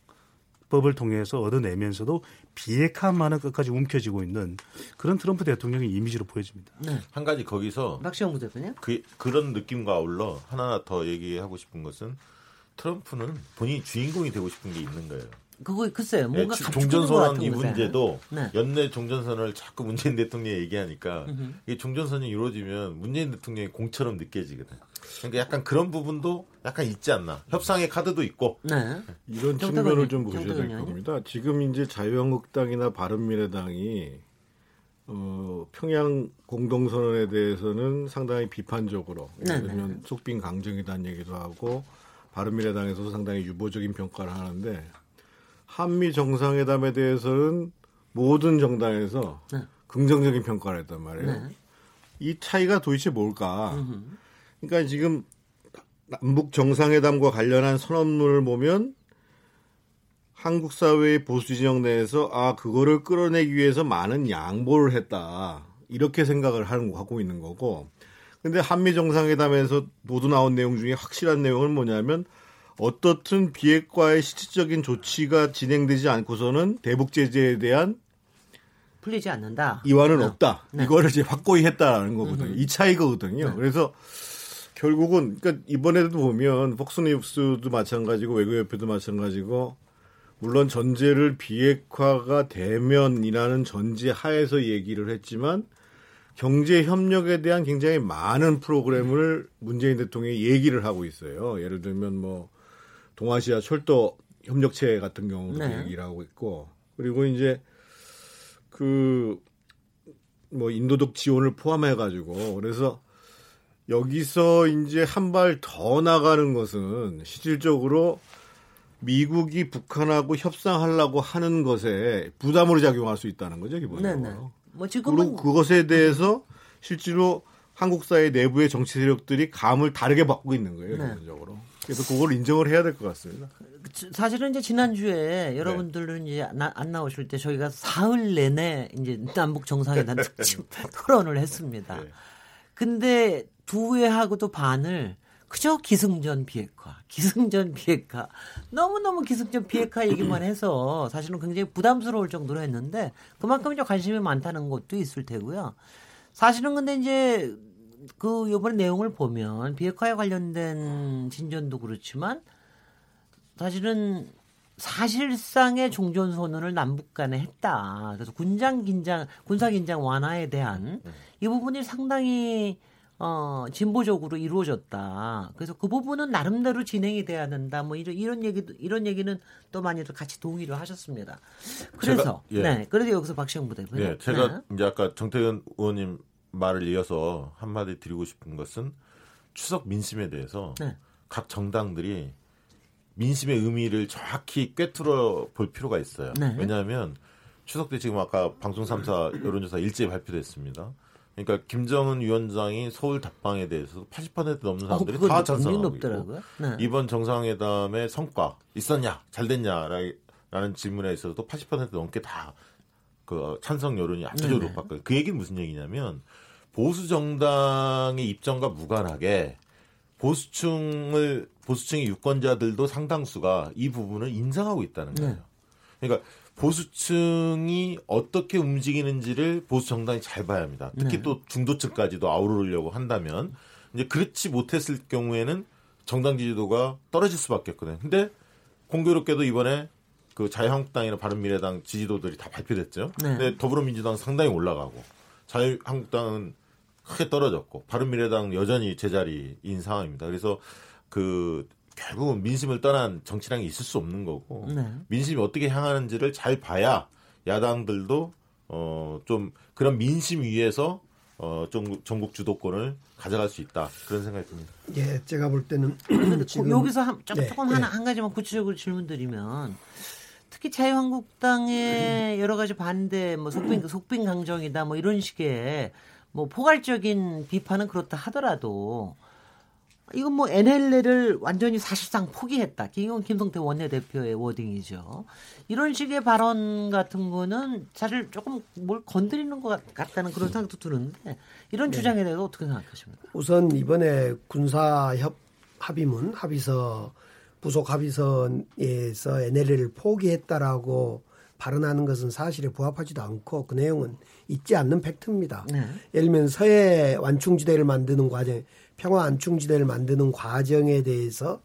법을 통해서 얻어내면서도 비핵화만은 끝까지 움켜쥐고 있는 그런 트럼프 대통령의 이미지로 보여집니다. 네. 한 가지 거기서 박시영 부대표님. 그 그런 느낌과 아울러 하나 더 얘기하고 싶은 것은 트럼프는 본인이 주인공이 되고 싶은 게 있는 거예요. 그거 글쎄요. 뭔가 예, 갖추고 있는 것 종전선언 이. 문제도 네. 연내 종전선언을 자꾸 문재인 대통령이 얘기하니까 이게 종전선언이 이루어지면 문재인 대통령의 공처럼 느껴지거든. 그러니까 약간 그런 부분도 약간 있지 않나. 협상의 카드도 있고. 네. 이런 측면을 좀 보셔야 될 겁니다. 지금 이제 자유한국당이나 바른미래당이 어, 평양 공동선언에 대해서는 상당히 비판적으로 예를 네네. 들면 속빈 강정이라는 얘기도 하고 바른미래당에서도 상당히 유보적인 평가를 하는데 한미 정상회담에 대해서는 모든 정당에서 네. 긍정적인 평가를 했단 말이에요. 네. 이 차이가 도대체 뭘까? 그러니까 지금 남북 정상회담과 관련한 선언문을 보면 한국 사회의 보수 진영 내에서 아 그거를 끌어내기 위해서 많은 양보를 했다 이렇게 생각을 하는 하고 있는 거고 근데 한미 정상회담에서 모두 나온 내용 중에 확실한 내용은 뭐냐면 어떻든 비핵화의 실질적인 조치가 진행되지 않고서는 대북 제재에 대한 풀리지 않는다. 이완은 네. 없다. 네. 이거를 이제 확고히 했다라는 거거든요. 이 차이거든요. 그래서 결국은 그러니까 이번에도 보면 폭스뉴스도 마찬가지고 외교협회도 마찬가지고 물론 전제를 비핵화가 되면이라는 전제 하에서 얘기를 했지만 경제 협력에 대한 굉장히 많은 프로그램을 문재인 대통령이 얘기를 하고 있어요. 예를 들면 뭐 동아시아 철도 협력체 같은 경우도 네. 얘기를 하고 있고 그리고 이제 그 뭐 인도적 지원을 포함해 가지고 그래서 여기서 이제 한 발 더 나가는 것은 실질적으로 미국이 북한하고 협상하려고 하는 것에 부담으로 작용할 수 있다는 거죠 기본적으로. 네네. 뭐 그리고 지금은 그것에 대해서 실제로 한국 사회 내부의 정치 세력들이 감을 다르게 받고 있는 거예요 네. 기본적으로. 그래서 그걸 인정을 해야 될 것 같습니다. 사실은 이제 지난주에 네. 여러분들은 이제 나- 안 나오실 때 저희가 사흘 내내 이제 남북 정상회담 [laughs] 특집 토론을 했습니다. 네. 근데 두 회하고도 반을 그저 기승전 비핵화, 기승전 비핵화, 너무너무 기승전 비핵화 얘기만 해서 사실은 굉장히 부담스러울 정도로 했는데 그만큼 이제 관심이 많다는 것도 있을 테고요. 사실은 근데 이제 그 요번에 내용을 보면 비핵화에 관련된 진전도 그렇지만 사실은 사실상의 종전 선언을 남북 간에 했다. 그래서 군장 긴장, 군사 긴장 완화에 대한 이 부분이 상당히 어, 진보적으로 이루어졌다. 그래서 그 부분은 나름대로 진행이 돼야 된다. 뭐 이런 이런 얘기도 이런 얘기는 또 많이들 같이 동의를 하셨습니다. 그래서 제가- 예. 네, 그래서 여기서 박시영 부대표님. 네, 제가 네. 이제 아까 정태근 의원님 말을 이어서 한마디 드리고 싶은 것은 추석 민심에 대해서 네. 각 정당들이 민심의 의미를 정확히 꿰뚫어 볼 필요가 있어요. 네. 왜냐하면 추석 때 지금 아까 방송 3사 [clears throat] 여론조사 일제히 발표됐습니다. 그러니까 김정은 위원장이 서울 답방에 대해서 80% 넘는 사람들이 어, 다 찬성하고. 있고 네. 이번 정상회담의 성과 있었냐 잘 됐냐라는 질문에 있어서도 80% 넘게 다 그 찬성 여론이 압도적으로. 높았거든요. 그 얘기는 무슨 얘기냐면 보수 정당의 입장과 무관하게 보수층을 보수층의 유권자들도 상당수가 이 부분을 인정하고 있다는 거예요. 네. 그러니까 보수층이 어떻게 움직이는지를 보수 정당이 잘 봐야 합니다. 특히 네. 또 중도층까지도 아우르려고 한다면 이제 그렇지 못했을 경우에는 정당 지지도가 떨어질 수밖에 없거든요. 근데 공교롭게도 이번에 그 자유한국당이나 바른미래당 지지도들이 다 발표됐죠. 네. 근데 더불어민주당 상당히 올라가고 자유한국당은 크게 떨어졌고 바른미래당 여전히 제자리인 상황입니다. 그래서 그 결국은 민심을 떠난 정치랑이 있을 수 없는 거고 네. 민심이 어떻게 향하는지를 잘 봐야 야당들도 어 좀 그런 민심 위에서 어 전국, 전국 주도권을 가져갈 수 있다 그런 생각이 듭니다. 예, 제가 볼 때는 지금 여기서 한, 조금, 네, 하나 네. 한 가지만 구체적으로 질문드리면 특히 자유한국당의 여러 가지 반대, 뭐 속빈 속빈 강정이다, 뭐 이런 식의 뭐 포괄적인 비판은 그렇다 하더라도 이건 뭐 NLL을 완전히 사실상 포기했다. 김용 김성태 원내대표의 워딩이죠. 이런 식의 발언 같은 거는 사실 조금 뭘 건드리는 것 같다는 그런 생각도 드는데 이런 네. 주장에 대해서 어떻게 생각하십니까? 우선 이번에 군사 협 합의문 합의서 부속 합의서에서 NLL을 포기했다라고 발언하는 것은 사실에 부합하지도 않고 그 내용은 있지 않는 팩트입니다. 네. 예를 들면 서해 완충지대를 만드는 과정, 평화 완충지대를 만드는 과정에 대해서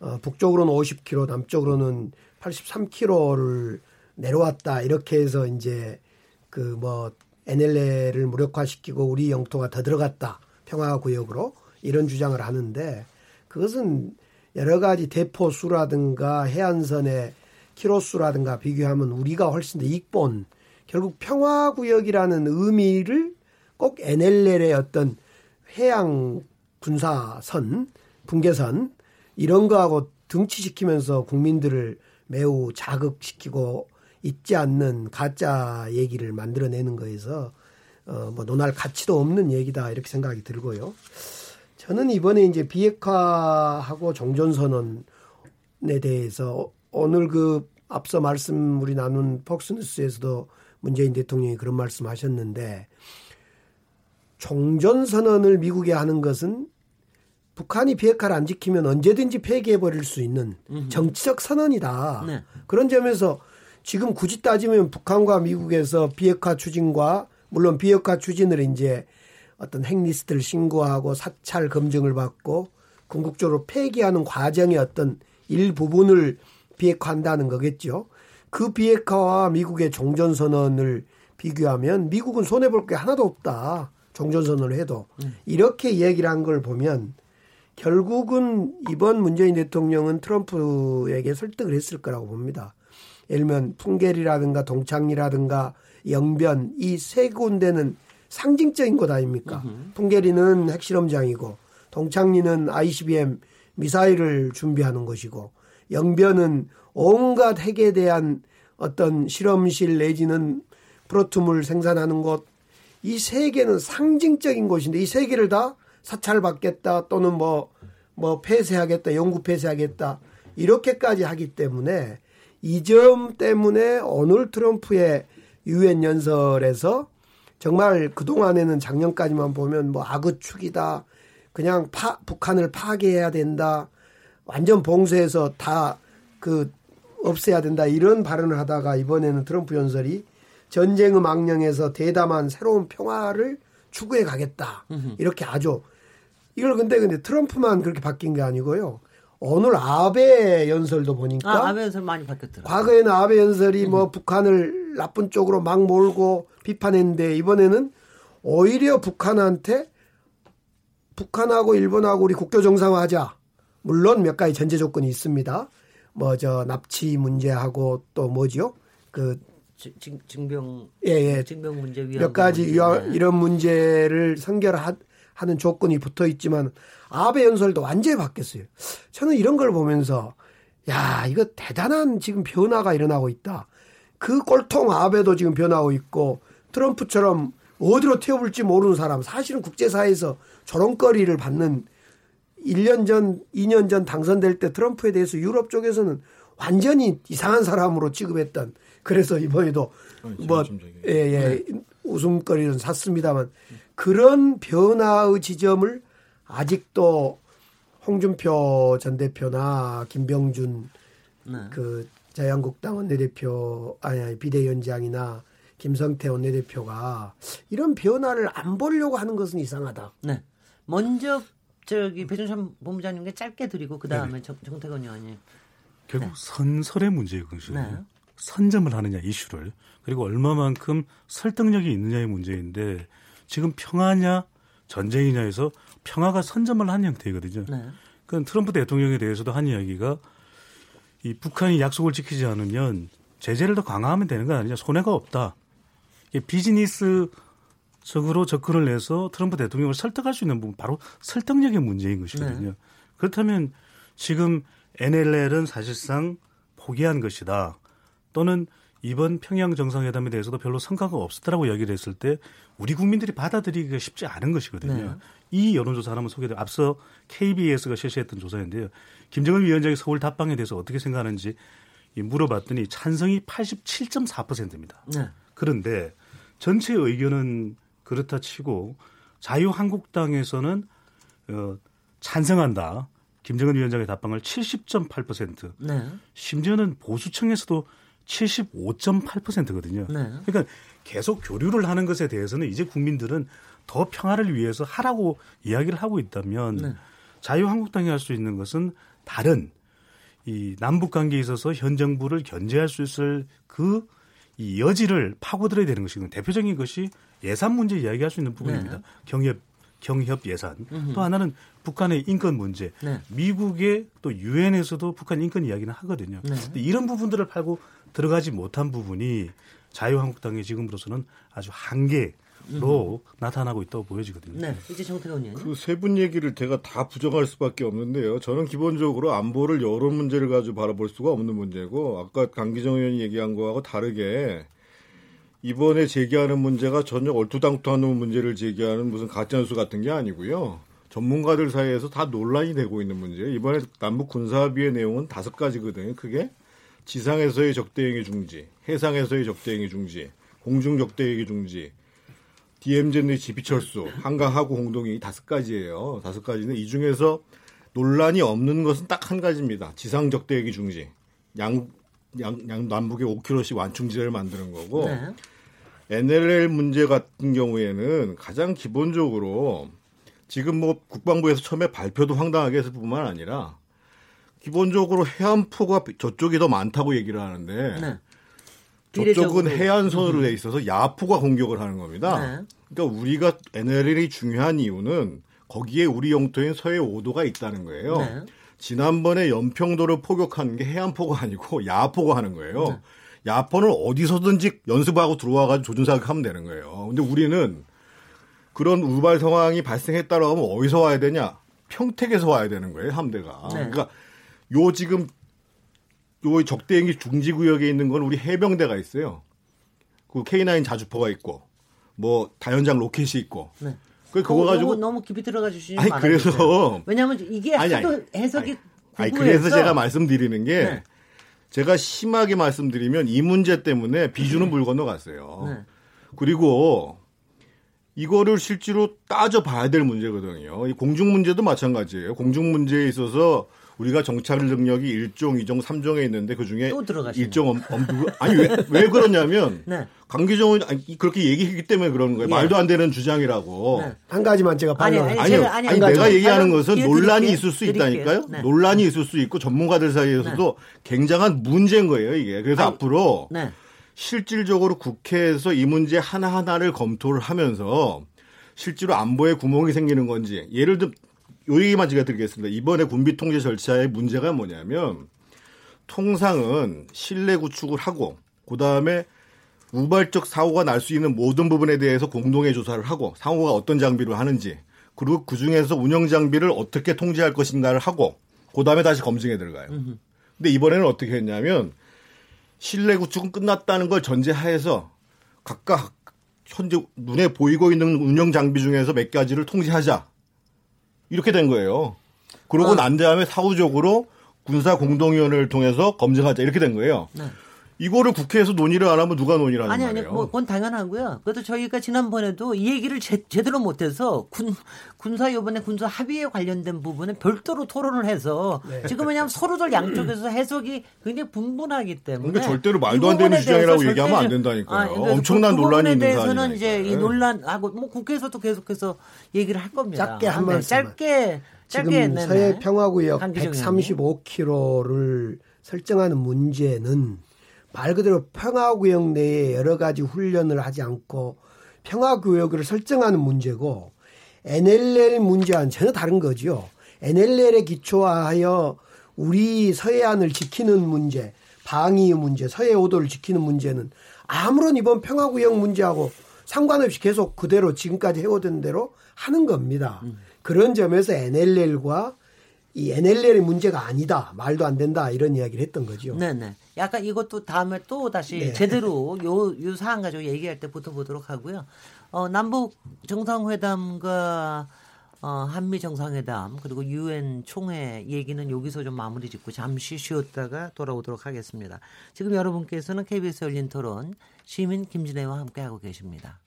어, 북쪽으로는 50km, 남쪽으로는 83km를 내려왔다 이렇게 해서 이제 그 뭐 NLL을 무력화시키고 우리 영토가 더 들어갔다 평화 구역으로 이런 주장을 하는데 그것은 여러 가지 대포수라든가 해안선의 키로수라든가 비교하면 우리가 훨씬 더 익본 결국 평화구역이라는 의미를 꼭 NLL의 어떤 해양 군사선, 분계선 이런 거하고 등치시키면서 국민들을 매우 자극시키고 있지 않는 가짜 얘기를 만들어내는 거에서 어 뭐 논할 가치도 없는 얘기다 이렇게 생각이 들고요. 저는 이번에 이제 비핵화하고 종전선언에 대해서 오늘 그 앞서 말씀 우리 나눈 폭스뉴스에서도 문재인 대통령이 그런 말씀 하셨는데 종전선언을 미국에 하는 것은 북한이 비핵화를 안 지키면 언제든지 폐기해 버릴 수 있는 정치적 선언이다. 네. 그런 점에서 지금 굳이 따지면 북한과 미국에서 비핵화 추진과 물론 비핵화 추진을 이제 어떤 핵리스트를 신고하고 사찰 검증을 받고 궁극적으로 폐기하는 과정의 어떤 일부분을 비핵화한다는 거겠죠. 그 비핵화와 미국의 종전선언을 비교하면 미국은 손해볼 게 하나도 없다. 종전선언을 해도. 이렇게 얘기를 한 걸 보면 결국은 이번 문재인 대통령은 트럼프에게 설득을 했을 거라고 봅니다. 예를 들면 풍계리라든가 동창리라든가 영변 이 세 군데는 상징적인 것 아닙니까? 으흠. 풍계리는 핵실험장이고 동창리는 ICBM 미사일을 준비하는 것이고 영변은 온갖 핵에 대한 어떤 실험실 내지는 프로툼을 생산하는 곳 이 세 개는 상징적인 곳인데 이 세 개를 다 사찰받겠다 또는 뭐뭐 뭐 폐쇄하겠다 영구 폐쇄하겠다 이렇게까지 하기 때문에 이 점 때문에 오늘 트럼프의 유엔 연설에서 정말 그동안에는 작년까지만 보면 뭐 악의축이다. 그냥 파, 북한을 파괴해야 된다. 완전 봉쇄해서 다 그 없애야 된다. 이런 발언을 하다가 이번에는 트럼프 연설이 전쟁의 망령에서 대담한 새로운 평화를 추구해 가겠다. 이렇게 아주 이걸 근데 근데 트럼프만 그렇게 바뀐 게 아니고요. 오늘 아베 연설도 보니까 아, 아베 연설 많이 바뀌었더라고요. 과거에는 아베 연설이 뭐 북한을 나쁜 쪽으로 막 몰고 비판했는데 이번에는 오히려 북한한테 북한하고 일본하고 우리 국교 정상화하자. 물론 몇 가지 전제 조건이 있습니다. 뭐 저 납치 문제하고 또 뭐지요? 그 증병 예, 예. 증병 문제 몇 가지 문제. 이런 문제를 선결하는 조건이 붙어 있지만 아베 연설도 완전히 바뀌었어요. 저는 이런 걸 보면서 야 이거 대단한 지금 변화가 일어나고 있다. 그 꼴통 아베도 지금 변하고 있고 트럼프처럼 어디로 튀어볼지 모르는 사람 사실은 국제사회에서 저런거리를 받는 1년 전, 2년 전 당선될 때 트럼프에 대해서 유럽 쪽에서는 완전히 이상한 사람으로 취급했던 그래서 이번에도 어, 뭐, 예, 예, 네. 웃음거리는 샀습니다만 그런 변화의 지점을 아직도 홍준표 전 대표나 김병준 네. 그 자유한국당 원내대표 아니, 아니 비대위원장이나 김성태 원내대표가 이런 변화를 안 보려고 하는 것은 이상하다. 네. 먼저 저기 배준찬 본부장님께 짧게 드리고 그 다음에 네. 정태건 의원님. 결국 네. 선설의 문제예요, 그것이. 네. 선점을 하느냐 이슈를 그리고 얼마만큼 설득력이 있느냐의 문제인데 지금 평화냐 전쟁이냐 해서 평화가 선점을 한 형태이거든요. 네. 그 트럼프 대통령에 대해서도 한 이야기가 이 북한이 약속을 지키지 않으면 제재를 더 강화하면 되는 거 아니냐 손해가 없다. 이게 비즈니스적으로 접근을 해서 트럼프 대통령을 설득할 수 있는 부분 바로 설득력의 문제인 것이거든요. 네. 그렇다면 지금 NLL은 사실상 포기한 것이다. 또는 이번 평양 정상회담에 대해서도 별로 성과가 없었다라고 이야기를 했을 때 우리 국민들이 받아들이기가 쉽지 않은 것이거든요. 네. 이 여론조사 하나만 소개드려 앞서 KBS가 실시했던 조사인데요. 김정은 위원장이 서울 답방에 대해서 어떻게 생각하는지 물어봤더니 찬성이 87.4%입니다. 네. 그런데 전체 의견은 그렇다 치고 자유한국당에서는 어, 찬성한다. 김정은 위원장의 답방을 70.8%, 네. 심지어는 보수층에서도 75.8%거든요. 네. 그러니까 계속 교류를 하는 것에 대해서는 이제 국민들은 더 평화를 위해서 하라고 이야기를 하고 있다면 네. 자유한국당이 할 수 있는 것은 다른 이 남북 관계에 있어서 현 정부를 견제할 수 있을 그 이 여지를 파고들어야 되는 것이고 대표적인 것이 예산 문제 이야기할 수 있는 부분입니다. 네. 경협 경협 예산. 또 하나는 북한의 인권 문제. 네. 미국의 또 유엔에서도 북한 인권 이야기는 하거든요. 네. 이런 부분들을 팔고 들어가지 못한 부분이 자유한국당의 지금으로서는 아주 한계 로 나타나고 있다고 보여지거든요. 네. 이제 정태근 의원님. 그세 분 얘기를 제가 다 부정할 수밖에 없는데요. 저는 기본적으로 안보를 여론 문제를 가지고 바라볼 수가 없는 문제고 아까 강기정 의원이 얘기한 거하고 다르게 이번에 제기하는 문제가 전혀 얼토당토하는 문제를 제기하는 무슨 가짜뉴스 같은 게 아니고요. 전문가들 사이에서 다 논란이 되고 있는 문제예요. 이번에 남북 군사합의의 내용은 다섯 가지거든요. 크게 지상에서의 적대행위 중지, 해상에서의 적대행위 중지, 공중 적대행위 중지, DMZ 내 지피철수, 한강 하구 공동이 다섯 가지예요. 다섯 가지는 이 중에서 논란이 없는 것은 딱 한 가지입니다. 지상 적대행위 중지, 양, 양, 양 남북의 5km씩 완충지대를 만드는 거고 네. NLL 문제 같은 경우에는 가장 기본적으로 지금 뭐 국방부에서 처음에 발표도 황당하게 했을 뿐만 아니라 기본적으로 해안포가 저쪽이 더 많다고 얘기를 하는데 네. 저쪽은. 해안선으로 돼 있어서 야포가 공격을 하는 겁니다. 네. 그러니까 우리가 NLL이 중요한 이유는 거기에 우리 영토인 서해 5도가 있다는 거예요. 네. 지난번에 연평도를 포격하는 게 해안포가 아니고 야포가 하는 거예요. 네. 야포는 어디서든지 연습하고 들어와가지고 조준사격하면 되는 거예요. 근데 우리는 그런 우발 상황이 발생했다고 하면 어디서 와야 되냐? 평택에서 와야 되는 거예요, 함대가. 네. 그러니까 요 지금 요 적대행위 중지 구역에 있는 건 우리 해병대가 있어요. 그 K9 자주포가 있고 뭐 다연장 로켓이 있고. 네. 그 그거 가지고 너무 깊이 들어가 주시지 아니. 그래서- 왜냐하면 이게 아니, 아니, 해석이 아니 그래서 제가 말씀드리는 게 네. 제가 심하게 말씀드리면 이 문제 때문에 비주는 물 건너갔어요. 네. 그리고 이거를 실제로 따져 봐야 될 문제거든요. 이 공중 문제도 마찬가지예요. 공중 문제에 있어서 우리가 정찰 능력이 1종, 2종, 3종에 있는데 그 중에. 일정 엄, 엄두 아니 왜, 왜 그러냐면 네. 강기정은 아니, 그렇게 얘기했기 때문에 그러는 거예요. 예. 말도 안 되는 주장이라고. 네. 한 가지만 제가 아니, 반론. 아니, 아니요. 제가- 아니, 아니, 한 내가. 얘기하는 아니, 것은 논란이 드릴게요. 있을 수 드릴게요. 있다니까요. 네. 논란이 있을 수 있고 전문가들 사이에서도 굉장한 문제인 거예요, 이게. 그래서 아니, 앞으로 네. 실질적으로 국회에서 이 문제 하나하나를 검토를 하면서 실제로 안보에 구멍이 생기는 건지 예를 들어 요 얘기만 제가 드리겠습니다. 이번에 군비 통제 절차의 문제가 뭐냐면 통상은 실내 구축을 하고 그 다음에 우발적 사고가 날 수 있는 모든 부분에 대해서 공동의 조사를 하고 상호가 어떤 장비로 하는지 그리고 그 중에서 운영 장비를 어떻게 통제할 것인가를 하고 그 다음에 다시 검증에 들어가요. 근데 이번에는 어떻게 했냐면 실내 구축은 끝났다는 걸 전제하에서 각각 현재 눈에 보이고 있는 운영 장비 중에서 몇 가지를 통제하자. 이렇게 된 거예요. 그러고 아. 난 다음에 사후적으로 군사 공동위원회를 통해서 검증하자 이렇게 된 거예요. 네. 이거를 국회에서 논의를 안 하면 누가 논의를 하는 아니 아니 말이에요? 뭐 그건 당연하고요. 그래도 저희가 지난번에도 이 얘기를 제, 제대로 못해서 군 군사 이번에 군사 합의에 관련된 부분은 별도로 토론을 해서 네. 지금 왜냐하면 서로들 양쪽에서 해석이 굉장히 분분하기 때문에 그러니까 절대로 말도 이안 되는 주장이라고 얘기하면 안 된다니까요. 아니, 그래서 엄청난 그 논란이 부분에 있는 대해서는 사안이니까요. 이제 이 논란하고 뭐 국회에서도 계속해서 얘기를 할 겁니다. 짧게 한 아, 네, 말씀만. 짧게 짧게 지금. 서해 평화구역 강기정 의원님. 135km를 설정하는 문제는 말 그대로 평화구역 내에 여러 가지 훈련을 하지 않고 평화구역을 설정하는 문제고 NLL 문제와는 전혀 다른 거죠. NLL에 기초하여 우리 서해안을 지키는 문제, 방위 문제, 서해 오도를 지키는 문제는 아무런 이번 평화구역 문제하고 상관없이 계속 그대로 지금까지 해오던 대로 하는 겁니다. 음. 그런 점에서 NLL과 이 NLL의 문제가 아니다, 말도 안 된다 이런 이야기를 했던 거죠. 네네. 약간 이것도 다음에 또 다시 네. 제대로 요, 요 사안 가지고 얘기할 때 붙어보도록 하고요. 어, 남북 정상회담과 어, 한미 정상회담 그리고 유엔 총회 얘기는 여기서 좀 마무리 짓고 잠시 쉬었다가 돌아오도록 하겠습니다. 지금 여러분께서는 KBS 열린 토론 시민 김진애와 함께 하고 계십니다.